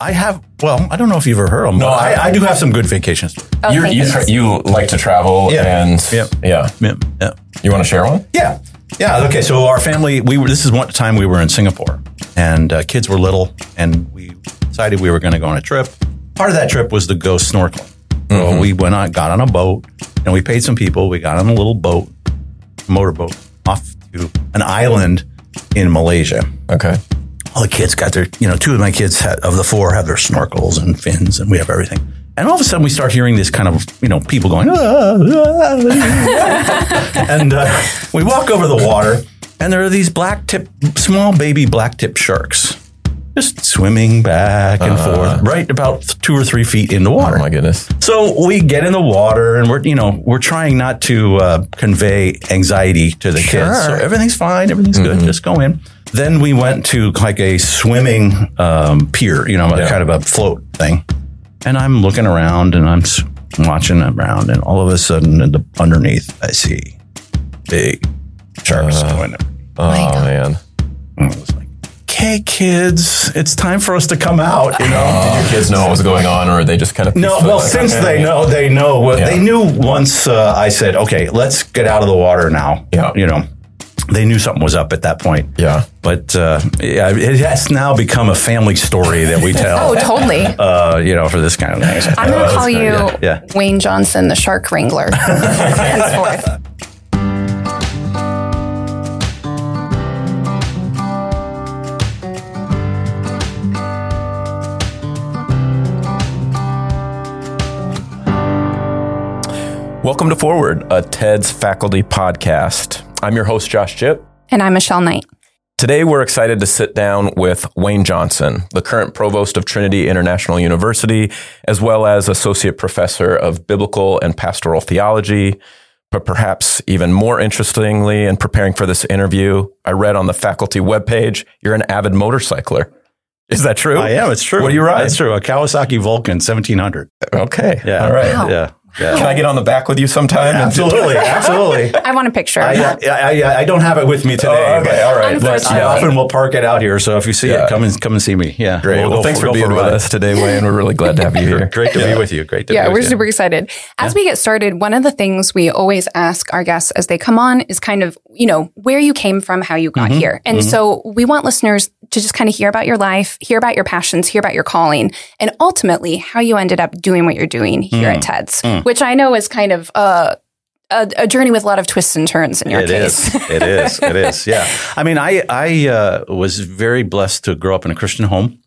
I have. Well, I don't know if you've ever heard them. No, I, I, do have some good vacations. Oh, you you, tra- you like to travel Yeah. and Yep. yeah. Yeah, yeah, You want to share one? yeah, yeah. Okay, so our family. We were. This is one time we were in Singapore, and uh, kids were little, and we decided we were going to go on a trip. Part of that trip was to go snorkeling. So we went on, got on a boat, and we paid some people. We got on a little boat, motorboat, off to an island in Malaysia. Okay. All the kids got their, you know, two of my kids had, of the four have their snorkels and fins, and we have everything. And all of a sudden, we start hearing this kind of, you know, people going, "Ah, ah," and uh, we walk over the water, and there are these black tip, small baby black tip sharks just swimming back and forth, right about two or three feet in the water. Oh my goodness. So we get in the water and we're, you know, we're trying not to uh, convey anxiety to the kids. So everything's fine, everything's good, just go in. Then we went to like a swimming um, pier, you know, a kind of a float thing. And I'm looking around and I'm watching around, and all of a sudden, in the, underneath, I see big sharks going. Oh man. Okay, kids, it's time for us to come out, you know? Did your kids know what was going on, or are they just kind of No, well, since they know, they know. Well, Yeah. They knew once uh, I said, "Okay, let's get out of the water now." Yeah. you know, they knew something was up at that point. Yeah. But uh, yeah, it has now become a family story that we tell. Oh, totally. uh, you know, for this kind of thing. I'm going to call you yeah, yeah. Wayne Johnson, the shark wrangler. Henceforth. Welcome to Forward, a TEDS faculty podcast. I'm your host, Josh Jipp. And I'm Michelle Knight. Today, we're excited to sit down with Wayne Johnson, the current provost of Trinity International University, as well as associate professor of biblical and pastoral theology. But perhaps even more interestingly, in preparing for this interview, I read on the faculty webpage you're an avid motorcycler. Is that true? I am. It's true. What do you ride? It's true. A Kawasaki Vulcan 1700. Okay. Yeah. All right. Wow. Yeah. Yeah. Can I get on the back with you sometime? and- Absolutely. Absolutely. I want a picture. I, I, I, I don't have it with me oh, today. Oh, okay. All right. But I Unfortunately. often will park it out here. So if you see Yeah. it, come and come and see me. Yeah. Great. We'll well, thanks for go being with us today, Wayne. We're really glad to have you here. Great to be with you. Great to yeah, be we're with you. super excited. As we get started, one of the things we always ask our guests as they come on is kind of, you know, where you came from, how you got mm-hmm. here. And mm-hmm. so we want listeners to just kind of hear about your life, hear about your passions, hear about your calling, and ultimately how you ended up doing what you're doing here mm. at TEDS, mm. Which I know is kind of uh, a, a journey with a lot of twists and turns in your It case. is. It is. It is. Yeah. I mean, I I uh, was very blessed to grow up in a Christian home.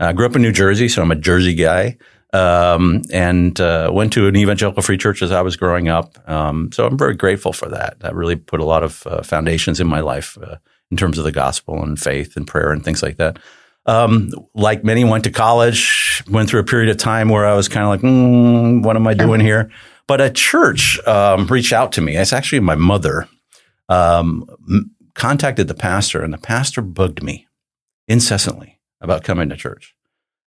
I grew up in New Jersey, so I'm a Jersey guy. Um, and uh, went to an evangelical free church as I was growing up. Um, so I'm very grateful for that. That really put a lot of uh, foundations in my life uh, in terms of the gospel and faith and prayer and things like that. Um, like many, went to college, went through a period of time where I was kind of like, mm, what am I doing here? But a church um, reached out to me. It's actually my mother um, m- contacted the pastor, and the pastor bugged me incessantly about coming to church.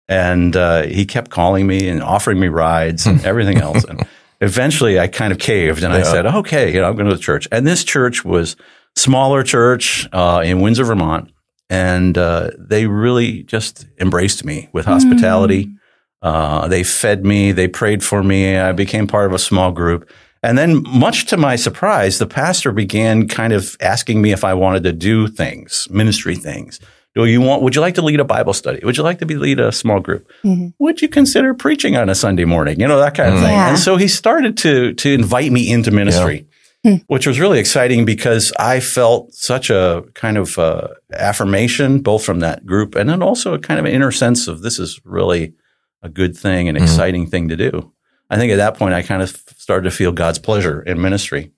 And uh, he kept calling me and offering me rides and everything else. And eventually, I kind of caved, and I Yeah. said, "Okay, you know, I'm going to the church." And this church was smaller church uh, in Windsor, Vermont, and uh, they really just embraced me with hospitality. Uh, they fed me, they prayed for me. I became part of a small group. And then, much to my surprise, the pastor began kind of asking me if I wanted to do things, ministry things. Do you want? Would you like to lead a Bible study? Would you like to be lead a small group? Would you consider preaching on a Sunday morning? You know that kind of thing. Yeah. And so he started to to invite me into ministry, which was really exciting because I felt such a kind of uh, affirmation both from that group and then also a kind of an inner sense of this is really a good thing, an exciting thing to do. I think at that point I kind of started to feel God's pleasure in ministry,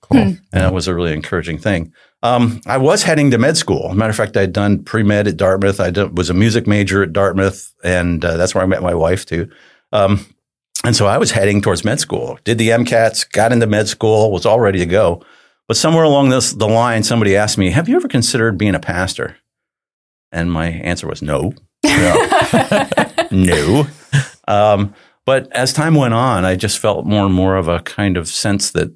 and that was a really encouraging thing. Um, I was heading to med school. As a matter of fact, I'd done pre med at Dartmouth. I did, was a music major at Dartmouth, and uh, that's where I met my wife too. Um, and so I was heading towards med school. Did the MCATs, got into med school, was all ready to go. But somewhere along this the line, somebody asked me, "Have you ever considered being a pastor?" And my answer was no, no. Um, but as time went on, I just felt more and more of a kind of sense that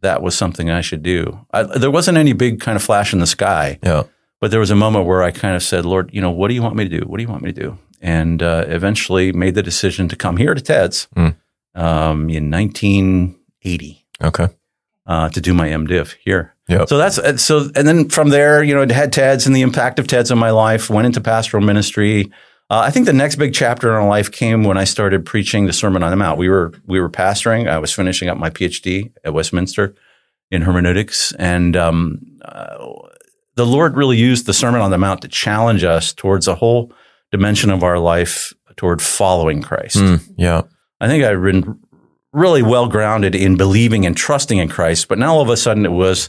that was something I should do. I, there wasn't any big kind of flash in the sky, Yeah. but there was a moment where I kind of said, Lord, you know, what do you want me to do? What do you want me to do? And uh, eventually made the decision to come here to TEDS Mm. um, in 1980 Okay. uh, to do my MDiv here. Yep. So that's uh, so, and then from there, you know, I had TEDS and the impact of TEDS on my life. Went into pastoral ministry. Uh, I think the next big chapter in our life came when I started preaching the Sermon on the Mount. We were we were pastoring. I was finishing up my PhD at Westminster in hermeneutics, and um, uh, the Lord really used the Sermon on the Mount to challenge us towards a whole dimension of our life toward following Christ. Mm, yeah. I think I'd been really well grounded in believing and trusting in Christ, but now all of a sudden it was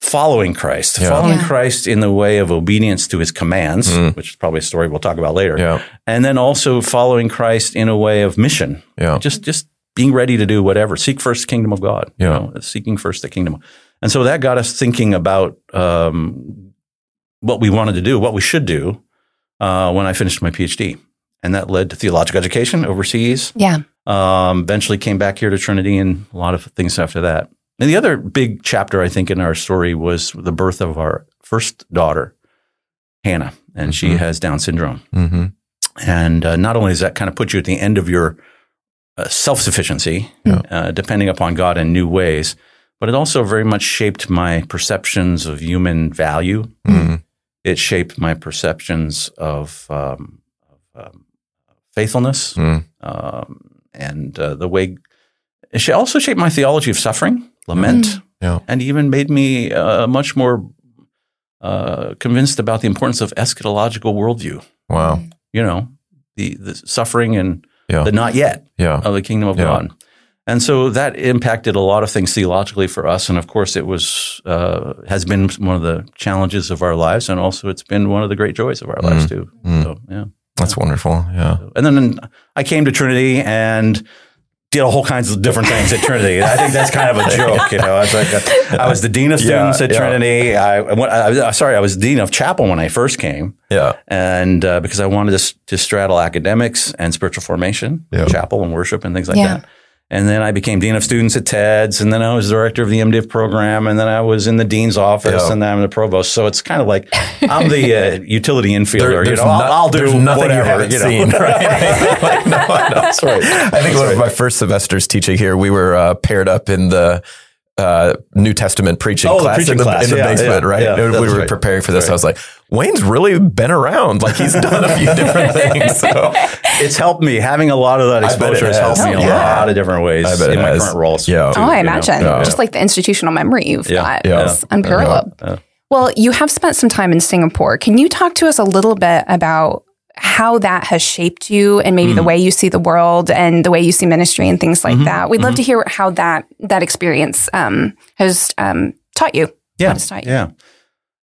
following Christ, Yeah. following Yeah. Christ in the way of obedience to his commands, Mm. which is probably a story we'll talk about later. Yeah. And then also following Christ in a way of mission, Yeah. just just being ready to do whatever. Seek first the kingdom of God. you Yeah. know, seeking first the kingdom. And so that got us thinking about um, what we wanted to do, what we should do uh, when I finished my PhD. And that led to theological education overseas. Yeah. Um, eventually came back here to Trinity and a lot of things after that. And the other big chapter, I think, in our story was the birth of our first daughter, Hannah, and she Mhm. has Down syndrome. Mm-hmm. And uh, not only does that kind of put you at the end of your uh, self sufficiency, Yeah. uh, depending upon God in new ways, but it also very much shaped my perceptions of human value. Mm-hmm. It shaped my perceptions of, um, of um, faithfulness Mm. um, and uh, the way it also shaped my theology of suffering, lament, Mm. Yeah. and even made me uh, much more uh, convinced about the importance of eschatological worldview. Wow. You know, the, the suffering and Yeah. the not yet Yeah. of the kingdom of. God. And so that impacted a lot of things theologically for us, and of course, it was uh, has been one of the challenges of our lives, and also it's been one of the great joys of our lives too. Mm. So yeah. That's wonderful. Yeah. And then I came to Trinity and did all kinds of different things at Trinity. I think that's kind of a joke, you know. It's like a, I was the dean of Yeah, students at yeah. Trinity. I, I, I, sorry, I was dean of chapel when I first came, Yeah. and uh, because I wanted to, to straddle academics and spiritual formation, Yeah. chapel and worship and things like Yeah. that. And then I became dean of students at TEDS, and then I was director of the MDiv program, and then I was in the dean's office, Yeah. and then I'm the provost. So it's kind of like I'm the uh, utility infielder. There- you know, I'll, I'll do nothing whatever. you haven't you know. seen, right? Like, no. That's right. I think one of my first semesters teaching here, we were uh, paired up in the uh, New Testament preaching Oh, class preaching in the, class. in the Yeah, basement, yeah, right? yeah, we were right. preparing for this. Right. I was like, Wayne's really been around. Like he's done a few different things. So It's helped me. Having a lot of that exposure it has helped me in a Yeah. lot of different ways I bet in my has. current roles. Yeah. too, Oh, I imagine. Yeah. Just like the institutional memory you've Yeah. got Yeah. is unparalleled. Yeah. Well, you have spent some time in Singapore. Can you talk to us a little bit about how that has shaped you and maybe the Mm. way you see the world and the way you see ministry and things like Mhm. that? We'd Mm-hmm. love to hear how that that experience um, has um, taught you. Yeah. Taught you. Yeah.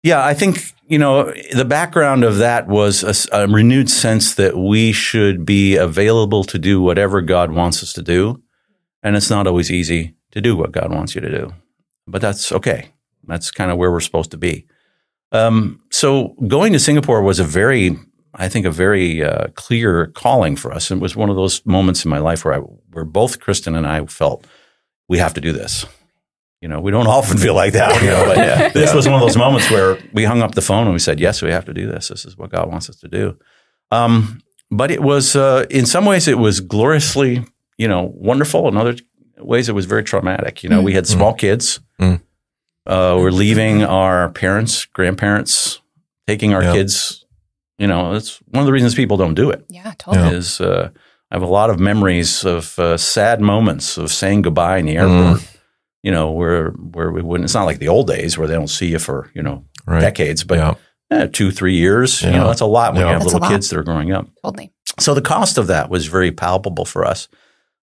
Yeah. I think, you know, the background of that was a renewed sense that we should be available to do whatever God wants us to do. And it's not always easy to do what God wants you to do, but that's okay. That's kind of where we're supposed to be. Um, so going to Singapore was a very, I think, a very uh, clear calling for us. It was one of those moments in my life where I, where both Kristen and I felt we have to do this. You know, we don't often feel like that. You know, but Yeah. this was one of those moments where we hung up the phone and we said, "Yes, we have to do this. This is what God wants us to do." Um, but it was, uh, in some ways, it was gloriously, you know, wonderful. In other ways, it was very traumatic. You know, we had small kids. Mm. Uh, we're leaving our parents, grandparents, taking our Yeah. kids. You know, it's one of the reasons people don't do it Yeah, totally. Yeah. is uh, I have a lot of memories of uh, sad moments of saying goodbye in the airport. You know, where where we wouldn't. It's not like the old days where they don't see you for you know right. decades, but yeah. eh, two three years. You know, that's a lot when Yeah. you have That's little kids that are growing up. Totally. So the cost of that was very palpable for us.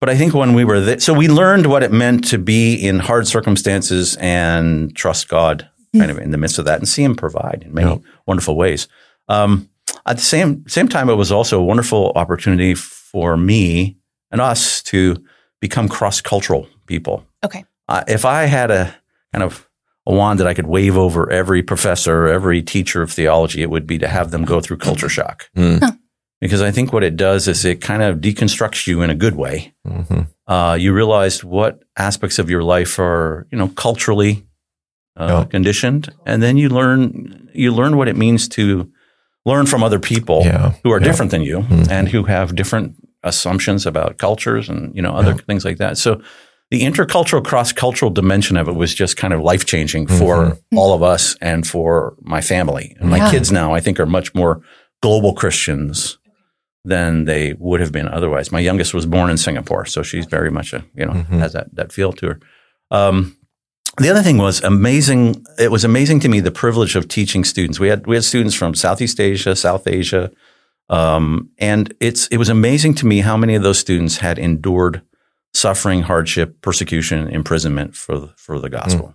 But I think when we were there, so we learned what it meant to be in hard circumstances and trust God kind of in the midst of that and see Him provide in many Yeah. wonderful ways. Um, at the same same time, it was also a wonderful opportunity for me and us to become cross cultural people. Okay. Uh, if I had a kind of a wand that I could wave over every professor, every teacher of theology, it would be to have them go through culture shock Mm. because I think what it does is it kind of deconstructs you in a good way. Mhm. Uh, you realize what aspects of your life are, you know, culturally uh, Yeah. conditioned, and then you learn you learn what it means to learn from other people Yeah. who are Yeah. different than you mm-hmm. and who have different assumptions about cultures and you know other things like that. So the intercultural, cross-cultural dimension of it was just kind of life-changing mm-hmm. for all of us and for my family. And my Yeah. kids now, I think, are much more global Christians than they would have been otherwise. My youngest was born in Singapore, so she's very much a you know mm-hmm. has that that feel to her. Um, the other thing was amazing. It was amazing to me the privilege of teaching students. We had we had students from Southeast Asia, South Asia, um, and it's it was amazing to me how many of those students had endured suffering, hardship, persecution, imprisonment for the, for the gospel.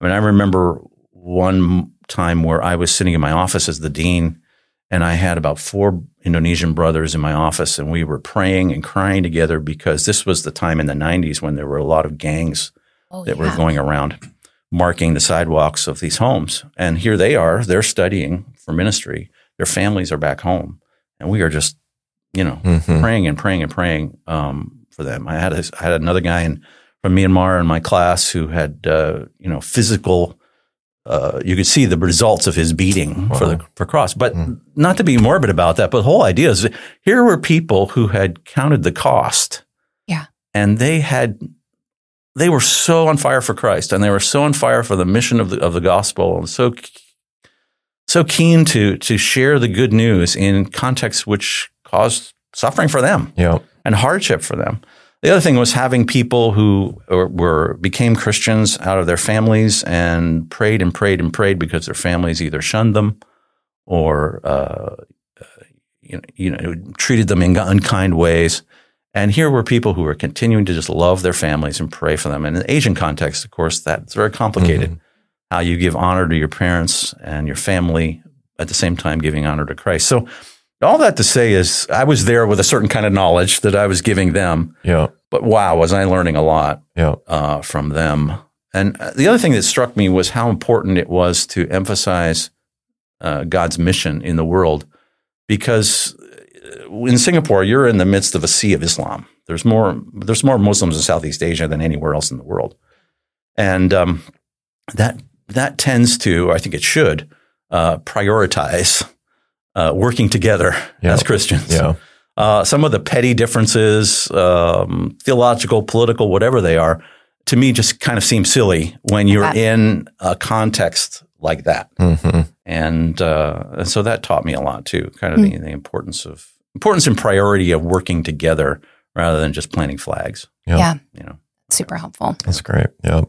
I mean, I remember one time where I was sitting in my office as the dean, and I had about four Indonesian brothers in my office, and we were praying and crying together because this was the time in the '90s when there were a lot of gangs Oh, that yeah. were going around marking the sidewalks of these homes. And here they are, they're studying for ministry. Their families are back home. And we are just, you know, Mhm. praying and praying and praying um, for them. I had, a, I had another guy in, from Myanmar in my class who had, uh, you know, physical, uh, you could see the results of his beating for the for cross. But not to be morbid about that, but the whole idea is here were people who had counted the cost. Yeah. And they had they were so on fire for Christ and they were so on fire for the mission of the of the gospel and so so keen to to share the good news in contexts which caused suffering for them Yeah. and hardship for them. The other thing was having people who were, were became Christians out of their families and prayed and prayed and prayed because their families either shunned them or uh, you know, you know treated them in unkind ways. And here were people who were continuing to just love their families and pray for them. And in the Asian context, of course, that's very complicated. How you give honor to your parents and your family at the same time giving honor to Christ. So all that to say is I was there with a certain kind of knowledge that I was giving them. Yeah. But wow, was I learning a lot Yeah. uh, from them. And uh, the other thing that struck me was how important it was to emphasize uh, God's mission in the world, because in Singapore, you're in the midst of a sea of Islam. There's more there's more Muslims in Southeast Asia than anywhere else in the world, and um, that that tends to, I think it should, uh, prioritize uh, working together Yeah. as Christians. Yeah. Uh, some of the petty differences, um, theological, political, whatever they are, to me just kind of seem silly when you're bet. in a context like that. hmm And, uh, and so that taught me a lot too, kind of the, the importance of importance and priority of working together rather than just planting flags. Yeah. Yeah. You know, Super helpful. That's great. Yeah.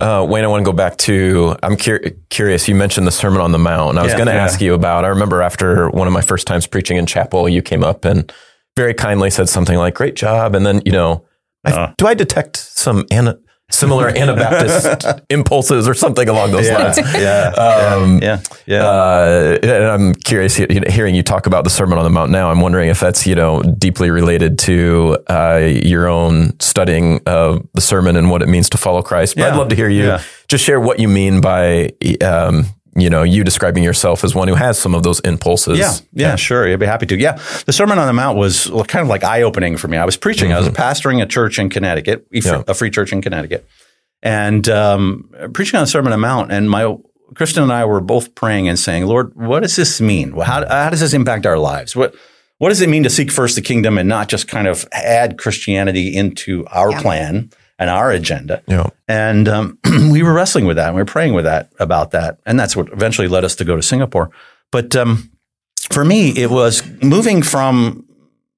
Uh, Wayne, I want to go back to. I'm cur- curious. You mentioned the Sermon on the Mount, and I was Yeah, going to yeah. ask you about. I remember after one of my first times preaching in chapel, you came up and very kindly said something like, "Great job," and then you know, I, Uh. do I detect some ana- similar Anabaptist impulses or something along those lines? yeah, Um, yeah, yeah. Uh, and I'm curious, you know, hearing you talk about the Sermon on the Mount now. I'm wondering if that's you know deeply related to uh, your own studying of the sermon and what it means to follow Christ. But Yeah. I'd love to hear you Yeah. just share what you mean by um, you know you describing yourself as one who has some of those impulses. Yeah, yeah, sure. I'd be happy to. Yeah, the Sermon on the Mount was kind of like eye opening for me. I was preaching. I was pastoring a church in Connecticut, a free- Mm-hmm. Yeah. a free church in Connecticut, and um, preaching on the Sermon on the Mount. And my Kristen and I were both praying and saying, "Lord, what does this mean? How, how does this impact our lives? What what does it mean to seek first the kingdom and not just kind of add Christianity into our Yeah. plan and our agenda?" Yeah. And um, we were wrestling with that. And we were praying with that about that, and that's what eventually led us to go to Singapore. But um, for me, it was moving from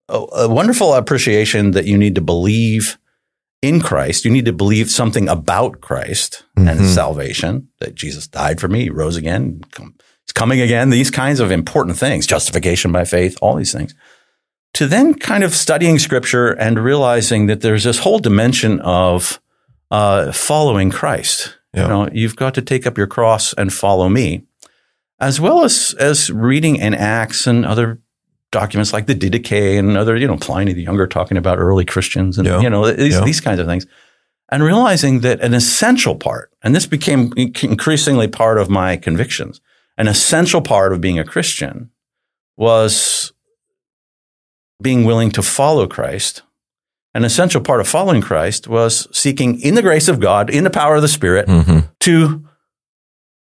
a, a wonderful appreciation that you need to believe in Christ. You need to believe something about Christ and Mhm. salvation. That Jesus died for me, he rose again, come, he's coming again. These kinds of important things, justification by faith, all these things. To then kind of studying Scripture and realizing that there's this whole dimension of uh, following Christ. Yeah. You know, you've got to take up your cross and follow me, as well as as reading in Acts and other documents like the Didache and other, you know, Pliny the Younger talking about early Christians and Yeah. you know these, Yeah. these kinds of things, and realizing that an essential part, and this became increasingly part of my convictions, an essential part of being a Christian was being willing to follow Christ. An essential part of following Christ was seeking in the grace of God, in the power of the Spirit, hmm to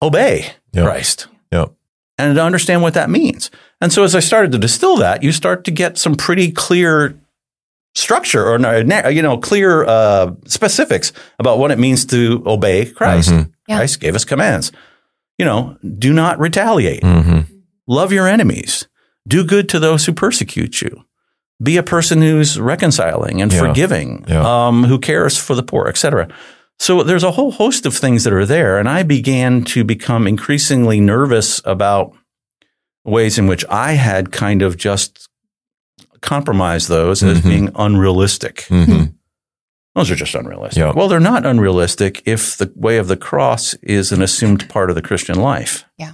obey Yeah. Christ. Yeah. and to understand what that means. And so as I started to distill that, you start to get some pretty clear structure or you know clear uh, specifics about what it means to obey Christ. Mm-hmm. Yeah. Christ gave us commands. You know, do not retaliate. hmm Love your enemies. Do good to those who persecute you. Be a person who's reconciling and Yeah. forgiving, Yeah. um, who cares for the poor, etc. So there's a whole host of things that are there, and I began to become increasingly nervous about ways in which I had kind of just compromised those as Mhm. being unrealistic. hmm Those are just unrealistic. Yeah. Well, they're not unrealistic if the way of the cross is an assumed part of the Christian life. Yeah.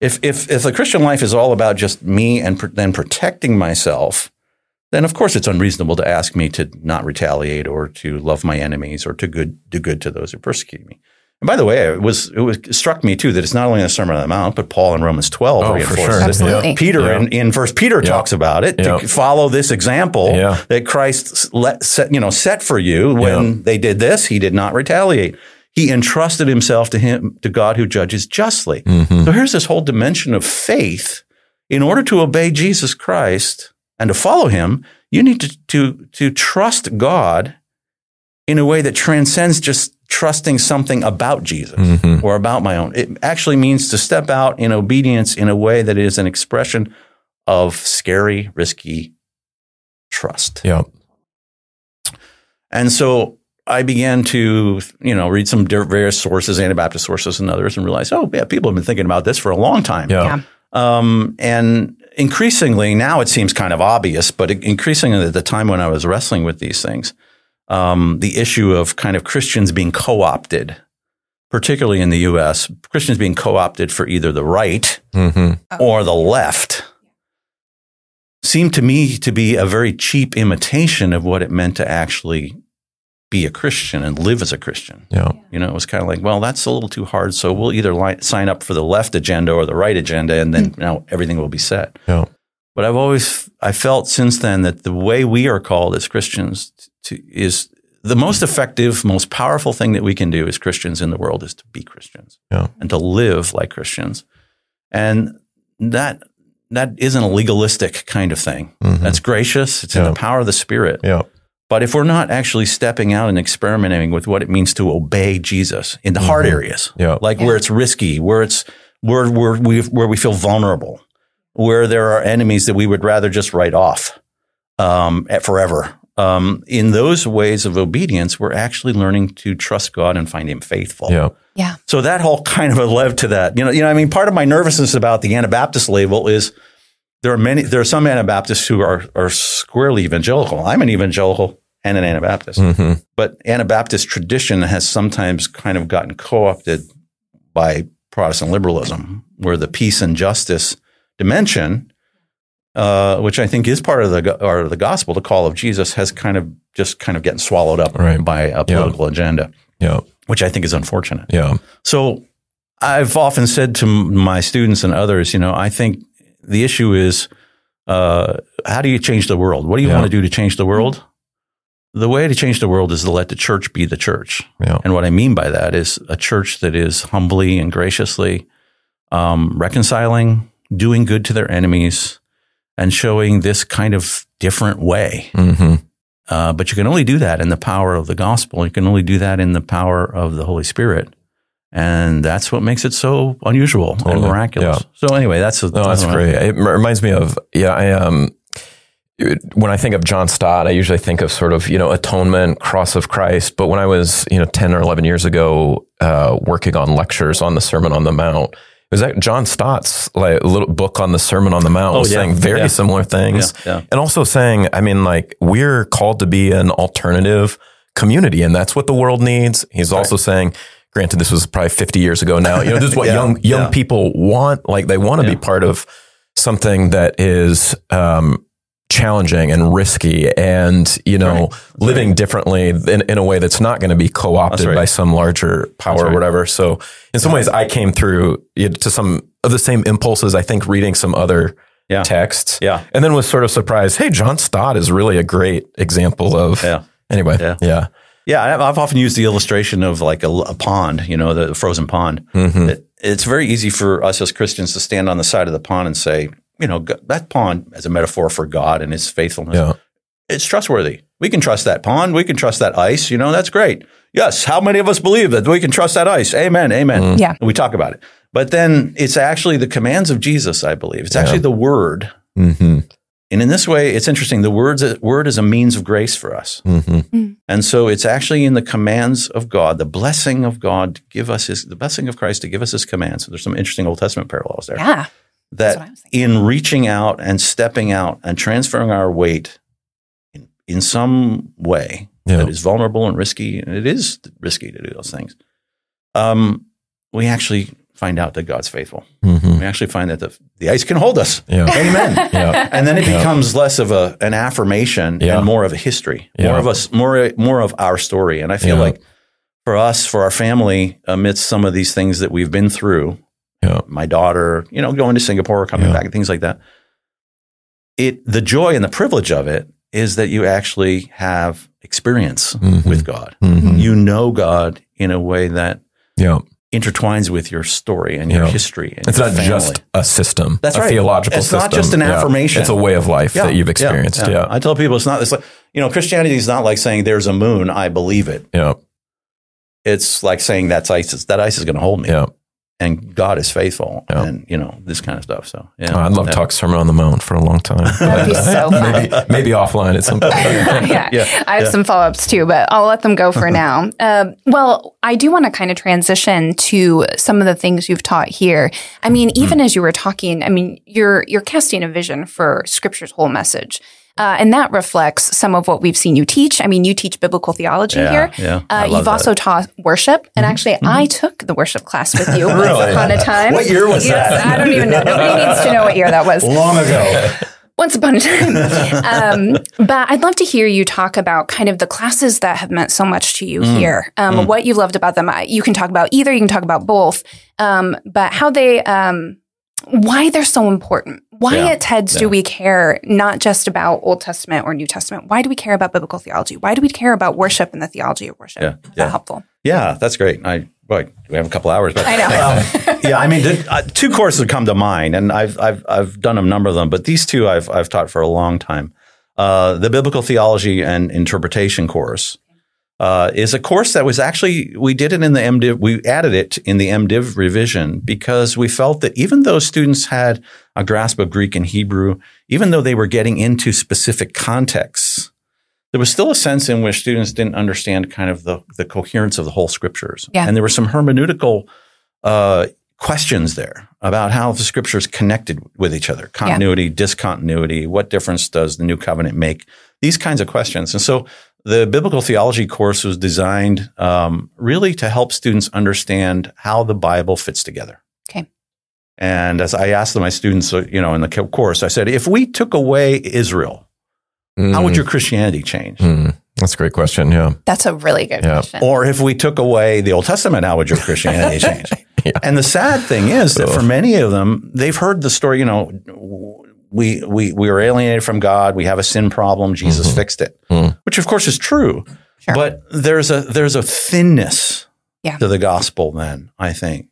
If if if the Christian life is all about just me and then protecting myself, then of course it's unreasonable to ask me to not retaliate or to love my enemies or to good do good to those who persecute me. And by the way, it was it was it struck me too that it's not only in the Sermon on the Mount, but Paul in Romans twelve Oh, for reinforces sure. it. Absolutely. Peter Yeah. in, in First Peter Yeah. talks about it Yeah. to follow this example Yeah. that Christ let, set, you know set for you when Yeah. they did this. He did not retaliate. He entrusted himself to him to God who judges justly. hmm So here's this whole dimension of faith. In order to obey Jesus Christ and to follow Him, you need to to to trust God in a way that transcends just trusting something about Jesus hmm or about my own. It actually means to step out in obedience in a way that is an expression of scary, risky trust. Yeah. And so I began to, you know, read some various sources, Anabaptist sources and others, and realize, oh, yeah, people have been thinking about this for a long time. Yeah. Yeah. Um, and increasingly, now it seems kind of obvious, but increasingly at the time when I was wrestling with these things, um, the issue of kind of Christians being co opted, particularly in the US, Christians being co opted for either the right hmm or the left seemed to me to be a very cheap imitation of what it meant to actually be a Christian and live as a Christian. Yeah. You know, it was kind of like, well, that's a little too hard. So we'll either li- sign up for the left agenda or the right agenda, and then you know, everything will be set. Yeah. But I've always I felt since then that the way we are called as Christians to, is the most effective, most powerful thing that we can do as Christians in the world is to be Christians Yeah. and to live like Christians, and that that isn't a legalistic kind of thing. Mhm. That's gracious. It's in the power of the Spirit. Yeah. But if we're not actually stepping out and experimenting with what it means to obey Jesus in the hard Mhm. areas, Yeah. like Yeah. where it's risky, where it's where where we where we feel vulnerable, where there are enemies that we would rather just write off um, at forever. Um, in those ways of obedience, we're actually learning to trust God and find Him faithful. Yeah. Yeah. So that whole kind of led to that. You know, you know, I mean, part of my nervousness about the Anabaptist label is there are many, there are some Anabaptists who are are squarely evangelical. I'm an evangelical and an Anabaptist, hmm but Anabaptist tradition has sometimes kind of gotten co-opted by Protestant liberalism, where the peace and justice dimension, uh, which I think is part of the or the gospel, the call of Jesus, has kind of just kind of getting swallowed up Right. by a political agenda, Yeah. which I think is unfortunate. Yeah. So I've often said to my students and others, you know, I think the issue is uh, how do you change the world? What do you Yeah. want to do to change the world? The way to change the world is to let the church be the church. Yeah. And what I mean by that is a church that is humbly and graciously um, reconciling, doing good to their enemies, and showing this kind of different way. hmm Uh, but you can only do that in the power of the gospel. You can only do that in the power of the Holy Spirit. And that's what makes it so unusual and Totally. miraculous. So anyway, that's a, No, that's great. It reminds me of yeah. I um, when I think of John Stott, I usually think of sort of you know atonement, cross of Christ. But when I was you know ten or eleven years ago, uh, working on lectures on the Sermon on the Mount, it was that John Stott's like little book on the Sermon on the Mount Oh, was yeah. saying very Yeah. similar things, Yeah, and also saying, I mean, like we're called to be an alternative community, and that's what the world needs. He's also saying. Granted, this was probably 50 years ago now. You know, this is what Yeah, young young yeah. people want. Like they want to Yeah. be part of something that is um, challenging and risky and you know Right. living differently in, in a way that's not going to be co-opted right. by some larger power or whatever so in some ways i came through to some of the same impulses i think reading some other Yeah. texts Yeah. and then was sort of surprised hey john stott is really a great example of Yeah. anyway Yeah. yeah Yeah, I've often used the illustration of like a, a pond, you know, the frozen pond. Mhm. It- it's very easy for us as Christians to stand on the side of the pond and say, you know, that pond as a metaphor for God and His faithfulness. Yeah. It's trustworthy. We can trust that pond. We can trust that ice. You know, that's great. Yes. How many of us believe that we can trust that ice? Amen. Amen. Yeah. And we talk about it. But then it's actually the commands of Jesus, I believe. It's actually the word. hmm And in this way, it's interesting. The words, word is a means of grace for us. hmm And so it's actually in the commands of God, the blessing of God to give us his, the blessing of Christ to give us his commands. So there's some interesting Old Testament parallels there. Yeah. That what I was thinking. in reaching out and stepping out and transferring our weight in, in some way Yeah. that is vulnerable and risky, and it is risky to do those things, um, we actually find out that God's faithful. hmm We actually find that the, the ice can hold us. Yeah. Amen. Yeah. And then it Yeah. becomes less of a an affirmation Yeah. and more of a history, Yeah. more of us, more more of our story. And I feel Yeah. like for us, for our family, amidst some of these things that we've been through, Yeah. my daughter, you know, going to Singapore, coming Yeah. back, and things like that. It the joy and the privilege of it is that you actually have experience Mhm. with God. Mhm. You know God in a way that Yeah. intertwines with your story and your Yeah. history. And It's your not family. just a system. That's a right. theological It's system. not just an Yeah. affirmation. It's a way of life that you've experienced. Yeah. I tell people it's not. It's like you know, Christianity is not like saying there's a moon. I believe it. Yeah. It's like saying that's ice. That ice is going to hold me. Yeah. And God is faithful. Yeah. And you know this kind of stuff. So yeah, Oh, I'd love to Yeah. talk Sermon on the Mount for a long time. That'd be so fun. maybe, maybe offline at some point. yeah. Yeah, I have yeah. some follow ups too, but I'll let them go for now. Um, well, I do want to kind of transition to some of the things you've taught here. I mean, even Hmm. as you were talking, I mean, you're you're casting a vision for Scripture's whole message. Uh, and that reflects some of what we've seen you teach. I mean, you teach biblical theology Yeah, here. yeah. Uh, you've that. also taught worship. And actually, I took the worship class with you once Really? upon a time. What year was Yes, that? I don't even know. Nobody needs to know what year that was. long ago. Once upon a time. um, but I'd love to hear you talk about kind of the classes that have meant so much to you here, um, what you've loved about them. You can talk about either, you can talk about both, um, but how they, um, why they're so important. Why Yeah. at TEDS do we care not just about Old Testament or New Testament? Why do we care about biblical theology? Why do we care about worship and the theology of worship? Yeah, Is yeah. that helpful? Yeah, that's great. I boy, we have a couple hours, but I know. Um, yeah, I mean, the, uh, two courses come to mind, and I've I've I've done a number of them, but these two I've I've taught for a long time. Uh, the biblical theology and interpretation course uh, is a course that was actually we did it in the MDiv. We added it in the MDiv revision because we felt that even though students had a grasp of Greek and Hebrew, even though they were getting into specific contexts, there was still a sense in which students didn't understand kind of the, the coherence of the whole scriptures. Yeah. And there were some hermeneutical uh, questions there about how the scriptures connected with each other continuity, discontinuity, what difference does the new covenant make? These kinds of questions. And so the biblical theology course was designed um, really to help students understand how the Bible fits together. Okay. And as I asked my students, uh, you know, in the course, I said, if we took away Israel, how would your Christianity change? Mm, that's a great question. Yeah. That's a really good Yeah. question. Or if we took away the Old Testament, how would your Christianity change? And the sad thing is that for many of them, they've heard the story, you know, we, we, we were alienated from God. We have a sin problem. Jesus mm-hmm. fixed it, Mhm. which of course is true. Sure. But there's a, there's a thinness Yeah. to the gospel then, I think,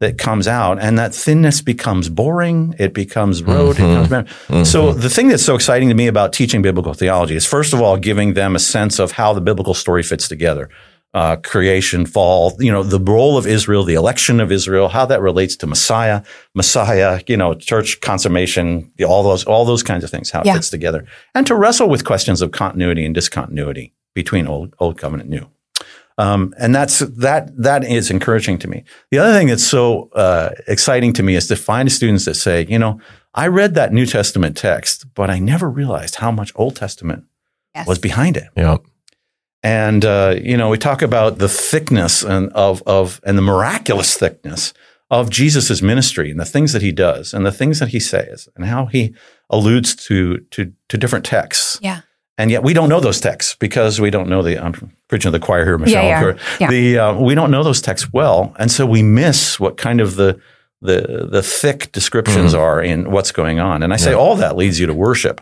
that comes out. And that thinness becomes boring. It becomes rote. It becomes, mm-hmm. mm-hmm. So the thing that's so exciting to me about teaching biblical theology is first of all, giving them a sense of how the biblical story fits together. Uh, creation, fall, you know, the role of Israel, the election of Israel, how that relates to Messiah, Messiah, you know, church consummation, all those, all those kinds of things, how it Yeah. fits together. And to wrestle with questions of continuity and discontinuity between old, old covenant, new. Um, and that's that that is encouraging to me. The other thing that's so uh, exciting to me is to find students that say, you know, I read that New Testament text, but I never realized how much Old Testament Yes. was behind it. Yeah. And uh, you know, we talk about the thickness and of of and the miraculous thickness of Jesus' ministry and the things that he does and the things that he says and how he alludes to to to different texts. Yeah. And yet we don't know those texts because we don't know the. I'm preaching to the choir here, Michelle. Yeah, yeah, yeah. The uh, we don't know those texts well, and so we miss what kind of the the the thick descriptions are in what's going on. And I say Yeah. all that leads you to worship.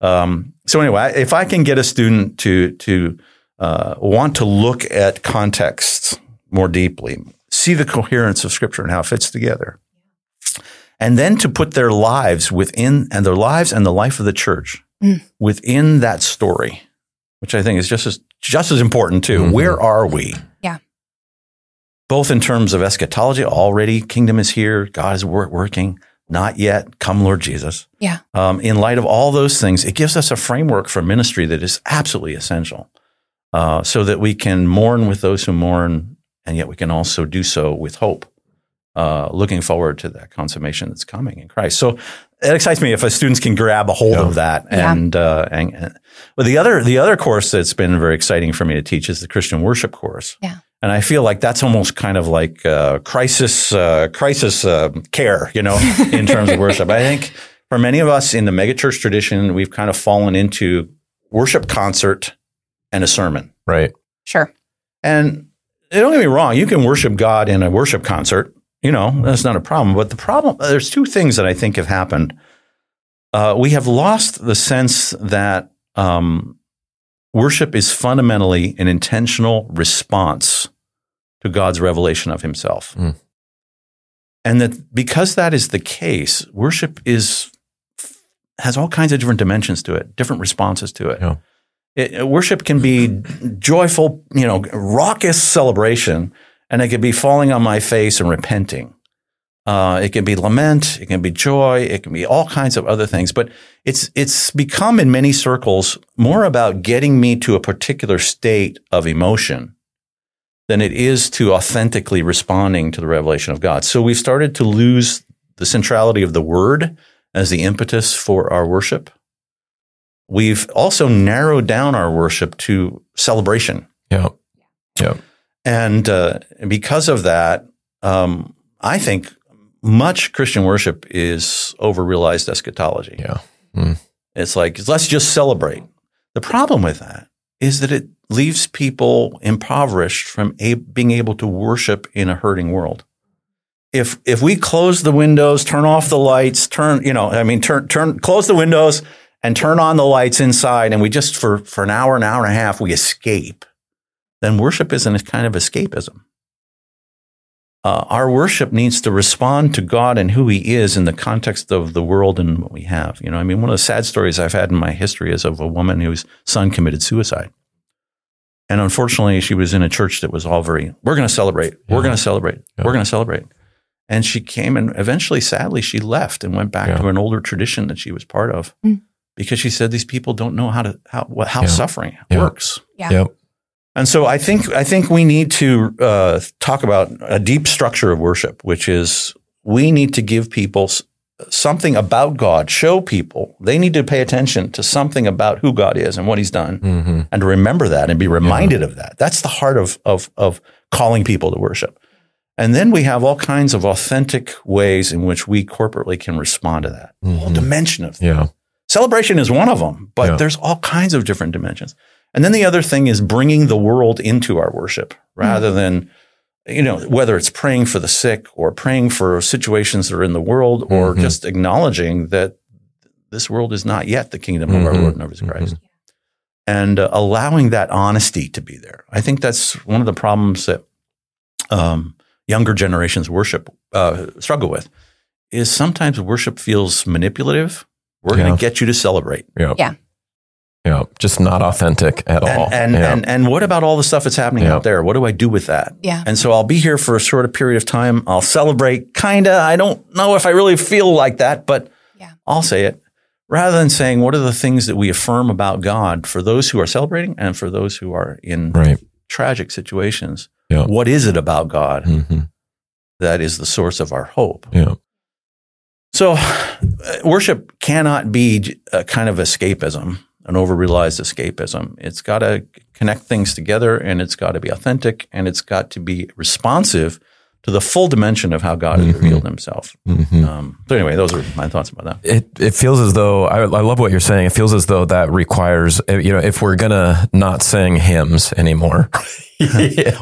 Um, so anyway, if I can get a student to to uh, want to look at context more deeply, see the coherence of Scripture and how it fits together, and then to put their lives within and their lives and the life of the church Mm. within that story, which I think is just as just as important too. Mhm. Where are we? Yeah. Both in terms of eschatology, already kingdom is here, God is wor- working. Not yet, come Lord Jesus. Yeah. Um, in light of all those things, it gives us a framework for ministry that is absolutely essential, uh, so that we can mourn with those who mourn, and yet we can also do so with hope, uh, looking forward to that consummation that's coming in Christ. So it excites me if students can grab a hold Yeah. of that. Yeah. And, uh, and and- well, the other the other course that's been very exciting for me to teach is the Christian worship course. Yeah. And I feel like that's almost kind of like uh, crisis uh, crisis uh, care, you know, in terms of worship. I think for many of us in the megachurch tradition, we've kind of fallen into worship concert and a sermon. Right. Sure. And don't get me wrong, you can worship God in a worship concert. You know, that's not a problem. But the problem, there's two things that I think have happened. Uh, we have lost the sense that um, worship is fundamentally an intentional response to God's revelation of Himself. Mm. And that because that is the case, worship is has all kinds of different dimensions to it, different responses to it. Yeah. It, worship can be joyful, you know, raucous celebration, and it can be falling on my face and repenting. Uh, it can be lament, it can be joy, it can be all kinds of other things. But it's it's become in many circles more about getting me to a particular state of emotion than it is to authentically responding to the revelation of God. So we've started to lose the centrality of the word as the impetus for our worship. We've also narrowed down our worship to celebration. Yeah. Yeah. And uh, because of that, um, I think much Christian worship is overrealized eschatology. Yeah. Mm. It's like, let's just celebrate. The problem with that is that it leaves people impoverished from a- being able to worship in a hurting world. If if we close the windows, turn off the lights, turn you know, I mean, turn turn close the windows and turn on the lights inside, and we just for for an hour, an hour and a half, we escape. Then worship isn't a kind of escapism. Uh, our worship needs to respond to God and who He is in the context of the world and what we have. You know, I mean, one of the sad stories I've had in my history is of a woman whose son committed suicide. And unfortunately, she was in a church that was all very, we're going to celebrate, we're going to celebrate, Yeah. we're going to celebrate. And she came and eventually, sadly, she left and went back Yeah. to an older tradition that she was part of Mm. Because she said these people don't know how to, how, what- how Yeah. suffering Yeah. works. Yeah. Yep. And so I think I think we need to uh, talk about a deep structure of worship, which is we need to give people something about God, show people they need to pay attention to something about who God is and what He's done, hmm and to remember that and be reminded of that. That's the heart of of of calling people to worship. And then we have all kinds of authentic ways in which we corporately can respond to that. A whole dimension of Yeah. Celebration is one of them, but Yeah. there's all kinds of different dimensions. And then the other thing is bringing the world into our worship rather than, you know, whether it's praying for the sick or praying for situations that are in the world or Mhm. just acknowledging that this world is not yet the kingdom of our Mhm. Lord and of His Christ. And uh, allowing that honesty to be there. I think that's one of the problems that um, younger generations worship uh, struggle with is sometimes worship feels manipulative. We're going to get you to celebrate. Yeah. Yeah. Yeah. Just not authentic at all. And and, yeah. and and what about all the stuff that's happening Yeah. out there? What do I do with that? Yeah. And so I'll be here for a short period of time. I'll celebrate, kinda. I don't know if I really feel like that, but Yeah. I'll say it. Rather than saying what are the things that we affirm about God for those who are celebrating and for those who are in right. tragic situations. Yeah. What is it about God hmm that is the source of our hope? Yeah. So, uh, worship cannot be a kind of escapism, an overrealized escapism. It's got to connect things together and it's got to be authentic and it's got to be responsive to the full dimension of how God has Mhm. revealed himself. hmm Um, so, anyway, those are my thoughts about that. It it feels as though I, I love what you're saying. It feels as though that requires uh, you know if we're gonna not sing hymns anymore.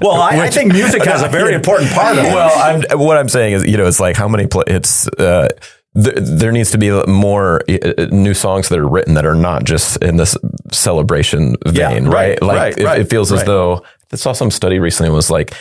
Well, I, I think music has a very important part of it. well, I'm, what I'm saying is, you know, it's like how many pla it's uh, there, there needs to be more uh, new songs that are written that are not just in this celebration Yeah, vein, right, right? Like right, it, right, it feels as though I saw some study recently was like,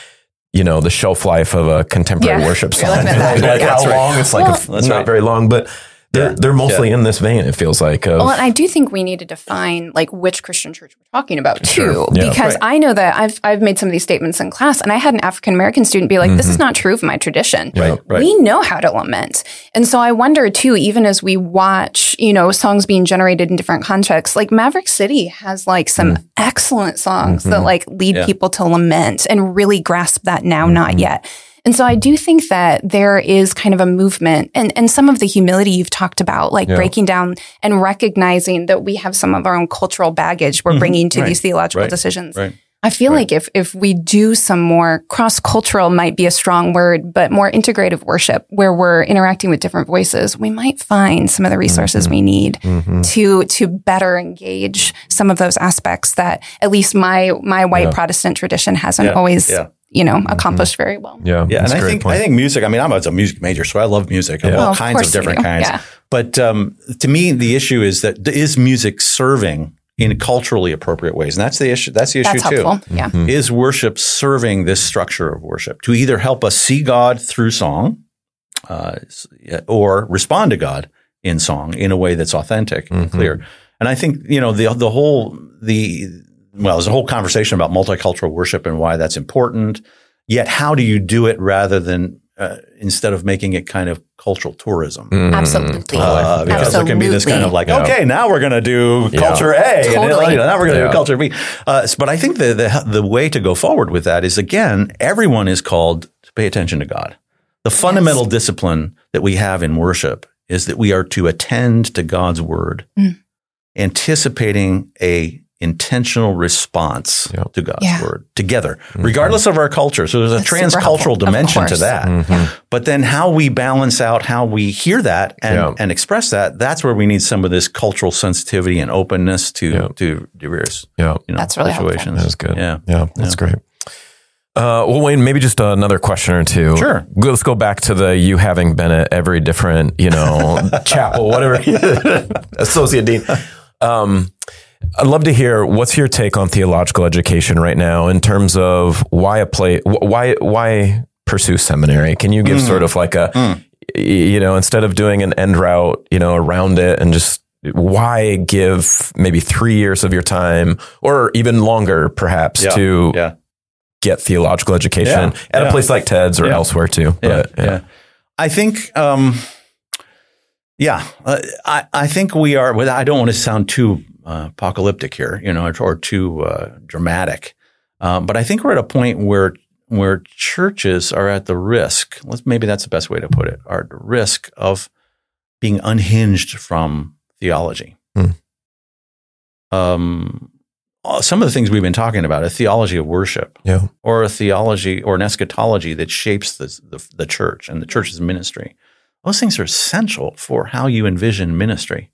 you know, the shelf life of a contemporary Yeah, worship song. looking at that. Like, like Yeah. how right. long? It's like Well- a, That's not right. very long, but they're Yeah. they're mostly Yeah. in this vein. It feels like of Well, and I do think we need to define like which Christian church we're talking about too, Sure. Yeah. because Right. I know that I've I've made some of these statements in class, and I had an African American student be like, "This is not true of my tradition. Right, Mm-hmm. right. We know how to lament." And so I wonder too, even as we watch, you know, songs being generated in different contexts, like Maverick City has like some excellent songs that like lead Mm. Yeah. people to lament and really grasp that now, not Mm-hmm. yet. And so I do think that there is kind of a movement and, and some of the humility you've talked about, like Yeah. breaking down and recognizing that we have some of our own cultural baggage we're bringing to Mm-hmm. Right. these theological Right. decisions. Right. I feel like if if we do some more cross cultural might be a strong word, but more integrative worship where we're interacting with different voices, we might find some of the resources Mm-hmm. we need to to better engage some of those aspects that at least my my white Yeah. Protestant tradition hasn't Yeah. always Yeah. You know accomplished very well. yeah, Yeah, that's and a I great think point. I think music. I mean, I'm a music major, so I love music of all Well, kinds course of different kinds. Yeah. But um, to me, the issue is that is music serving in culturally appropriate ways, and that's the issue. That's the issue That's too. helpful. Yeah. Mm-hmm. Is worship serving this structure of worship to either help us see God through song, uh, or respond to God in song in a way that's authentic and Mhm. clear? And I think you know the the whole the well, there's a whole conversation about multicultural worship and why that's important. Yet, how do you do it rather than uh, instead of making it kind of cultural tourism? Mhm. Absolutely. Uh, because there can be this kind of like, Yeah. okay, now we're going to do Yeah. culture A, and Totally. you know, now we're going to Yeah. do culture B. Uh, but I think the, the the way to go forward with that is again, everyone is called to pay attention to God. The fundamental discipline that we have in worship is that we are to attend to God's word, Mm. anticipating a intentional response Yeah. to God's Yeah. word together, regardless of our culture. So there's a That's transcultural dimension to course. that. Mhm. But then how we balance out how we hear that and, Yeah. and express that, that's where we need some of this cultural sensitivity and openness to Yeah. to diverse Yeah, you know, That's really helpful. situations. that was good. Yeah. yeah, that's great. Uh, well, Wayne, maybe just another question or two. Sure. Let's go back to the you having been at every different, you know, chapel, whatever, associate dean. Um, I'd love to hear what's your take on theological education right now in terms of why a play, why why pursue seminary? Can you give Mm. sort of like a, Mm. you know, instead of doing an end route, you know, around it and just why give maybe three years of your time or even longer perhaps Yeah. to Yeah. get theological education Yeah. at a place like TEDS or elsewhere too. Yeah, But, yeah. I think, um, yeah, uh, I, I think we are. I don't want to sound too uh, apocalyptic here, you know, or, too uh, dramatic, um, but I think we're at a point where where churches are at the risk. Let's, maybe that's the best way to put it. Are at the risk of being unhinged from theology. Hmm. Um, uh, some of the things we've been talking about, a theology of worship, Yeah. or a theology or an eschatology that shapes the, the, the church and the church's ministry. Those things are essential for how you envision ministry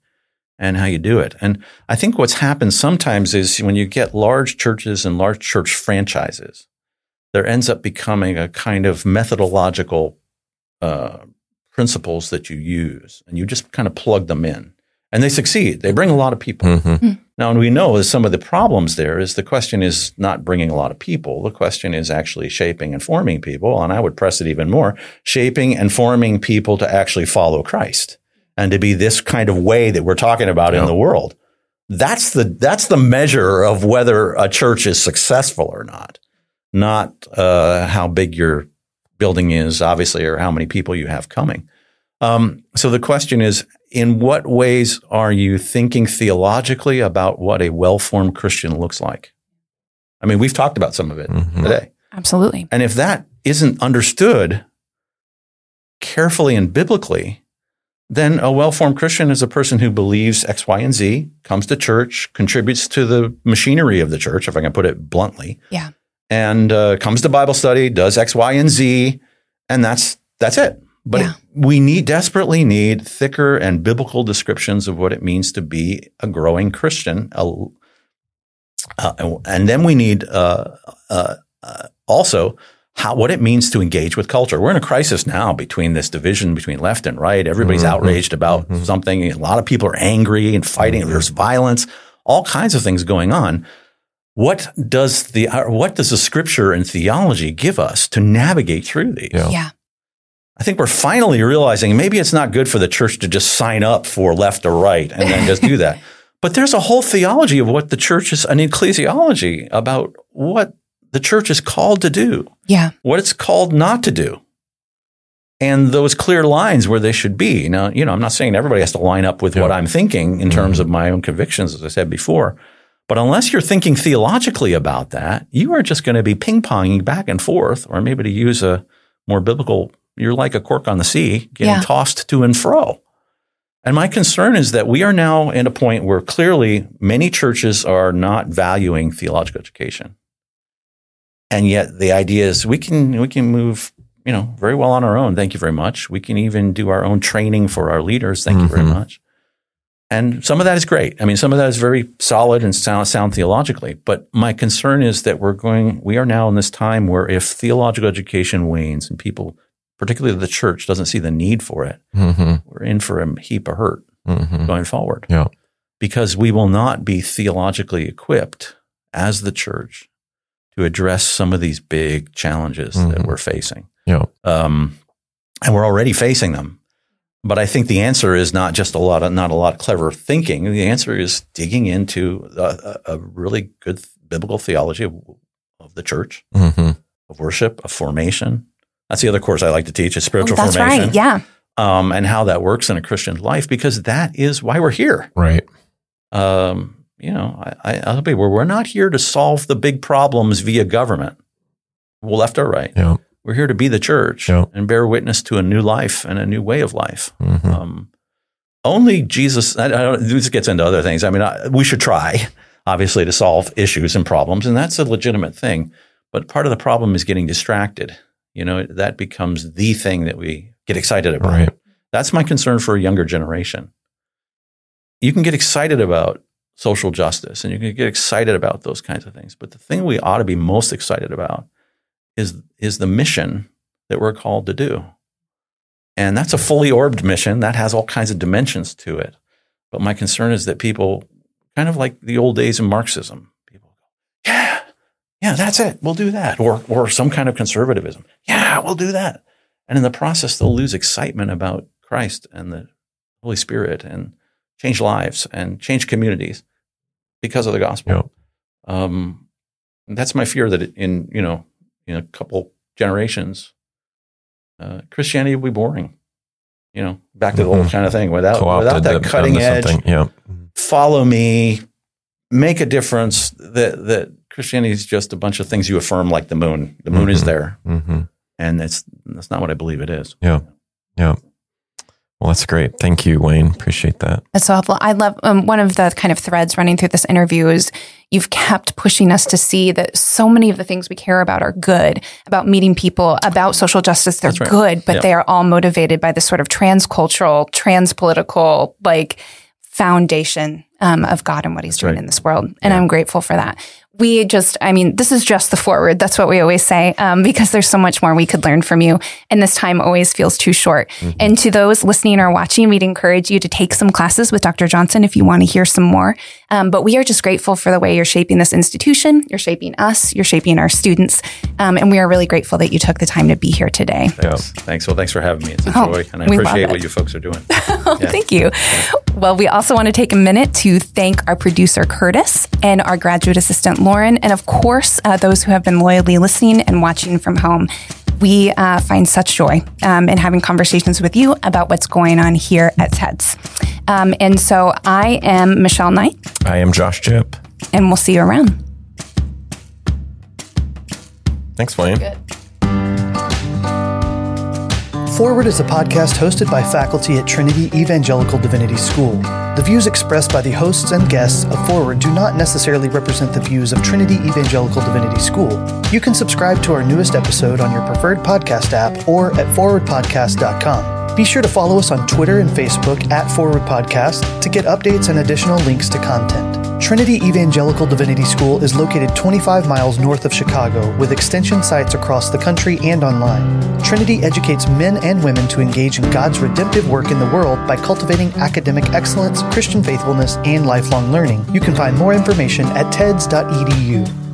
and how you do it. And I think what's happened sometimes is when you get large churches and large church franchises, there ends up becoming a kind of methodological uh, principles that you use, and you just kind of plug them in, and they succeed. They bring a lot of people. Mhm. Now, and we know is some of the problems there is the question is not bringing a lot of people. The question is actually shaping and forming people. And I would press it even more shaping and forming people to actually follow Christ and to be this kind of way that we're talking about in the world. That's the, that's the measure of whether a church is successful or not, not uh, how big your building is, obviously, or how many people you have coming. Um, so the question is, in what ways are you thinking theologically about what a well-formed Christian looks like? I mean, we've talked about some of it Mhm. today. Absolutely. And if that isn't understood carefully and biblically, then a well-formed Christian is a person who believes X, Y, and Z, comes to church, contributes to the machinery of the church, if I can put it bluntly. Yeah. And uh, comes to Bible study, does X, Y, and Z, and that's that's it. But Yeah. it- we need desperately need thicker and biblical descriptions of what it means to be a growing Christian. A, uh, and then we need uh, uh, uh, also how, what it means to engage with culture. We're in a crisis now between this division between left and right. Everybody's mm-hmm. outraged about mm-hmm. something. A lot of people are angry and fighting. Mm-hmm. There's violence, all kinds of things going on. What does the uh, what does the scripture and theology give us to navigate through these? Yeah. yeah. I think we're finally realizing maybe it's not good for the church to just sign up for left or right and then just do that. But there's a whole theology of what the church is, an ecclesiology about what the church is called to do. Yeah. What it's called not to do. And those clear lines where they should be. Now, you know, I'm not saying everybody has to line up with yeah. what I'm thinking in mm-hmm. terms of my own convictions, as I said before. But unless you're thinking theologically about that, you are just going to be ping ponging back and forth, or maybe to use a more biblical, you're like a cork on the sea, getting yeah. tossed to and fro. And my concern is that we are now at a point where clearly many churches are not valuing theological education. And yet the idea is we can we can move, you know, very well on our own. Thank you very much. We can even do our own training for our leaders. Thank mm-hmm. you very mm-hmm. much. And some of that is great. I mean, some of that is very solid and sound, sound theologically. But my concern is that we're going, we are now in this time where if theological education wanes and people particularly the church, doesn't see the need for it, mm-hmm. we're in for a heap of hurt mm-hmm. going forward. Yeah. Because we will not be theologically equipped as the church to address some of these big challenges mm-hmm. that we're facing. Yeah. Um, and we're already facing them. But I think the answer is not just a lot of not a lot of clever thinking. The answer is digging into a, a really good biblical theology of, of the church, mm-hmm. of worship, of formation, that's the other course I like to teach is spiritual oh, that's formation. Right. Yeah. Um, and how that works in a Christian life, because that is why we're here. Right. Um, you know, I, I, will be where we're not here to solve the big problems via government, left or right. Yeah. We're here to be the church yeah. and bear witness to a new life and a new way of life. Mm-hmm. Um, only Jesus. I, I, don't. This gets into other things. I mean, I, we should try, obviously, to solve issues and problems, and that's a legitimate thing. But part of the problem is getting distracted you know, that becomes the thing that we get excited about. Right. That's my concern for a younger generation. You can get excited about social justice and you can get excited about those kinds of things. But the thing we ought to be most excited about is, is the mission that we're called to do. And that's a fully orbed mission that has all kinds of dimensions to it. But my concern is that people, kind of like the old days of Marxism, people go, yeah, yeah, that's it. We'll do that. Or, or some kind of conservatism. Yeah, we'll do that. And in the process, they'll lose excitement about Christ and the Holy Spirit and change lives and change communities because of the gospel. Yep. Um, that's my fear that in, you know, in a couple generations, uh, Christianity will be boring. You know, back to the mm-hmm. old kind of thing without, without that cutting edge. Yep. Follow me, make a difference that, that Christianity is just a bunch of things you affirm, like the moon. The moon mm-hmm. is there, mm-hmm. and it's that's not what I believe it is. Yeah, yeah. Well, that's great. Thank you, Wayne. Appreciate that. That's so helpful. I love um, one of the kind of threads running through this interview is you've kept pushing us to see that so many of the things we care about are good, about meeting people, about social justice. They're right. good, but they are all motivated by this sort of transcultural, transpolitical, like foundation um, of God and what He's That's doing right. in this world. And yeah. I'm grateful for that we just, I mean, this is just the forward. That's what we always say, um, because there's so much more we could learn from you. And this time always feels too short. Mm-hmm. And to those listening or watching, we'd encourage you to take some classes with Dr. Johnson if you want to hear some more. Um, but we are just grateful for the way you're shaping this institution. You're shaping us. You're shaping our students. Um, and we are really grateful that you took the time to be here today. Thanks. Yeah. Thanks. Well, thanks for having me. It's a oh, joy. And I appreciate what you folks are doing. oh, yeah. Thank you. Yeah. Well, we also want to take a minute to thank our producer, Curtis, and our graduate assistant, Lauren, and of course, uh, those who have been loyally listening and watching from home. We uh, find such joy um, in having conversations with you about what's going on here at TEDS. Um, and so I am Michelle Knight. I am Josh Jipp. And we'll see you around. Thanks, Wayne. Forward is a podcast hosted by faculty at Trinity Evangelical Divinity School. The views expressed by the hosts and guests of Forward do not necessarily represent the views of Trinity Evangelical Divinity School. You can subscribe to our newest episode on your preferred podcast app or at forwardpodcast.com. Be sure to follow us on Twitter and Facebook at Forward Podcast to get updates and additional links to content. Trinity Evangelical Divinity School is located 25 miles north of Chicago with extension sites across the country and online. Trinity educates men and women to engage in God's redemptive work in the world by cultivating academic excellence, Christian faithfulness, and lifelong learning. You can find more information at teds.edu.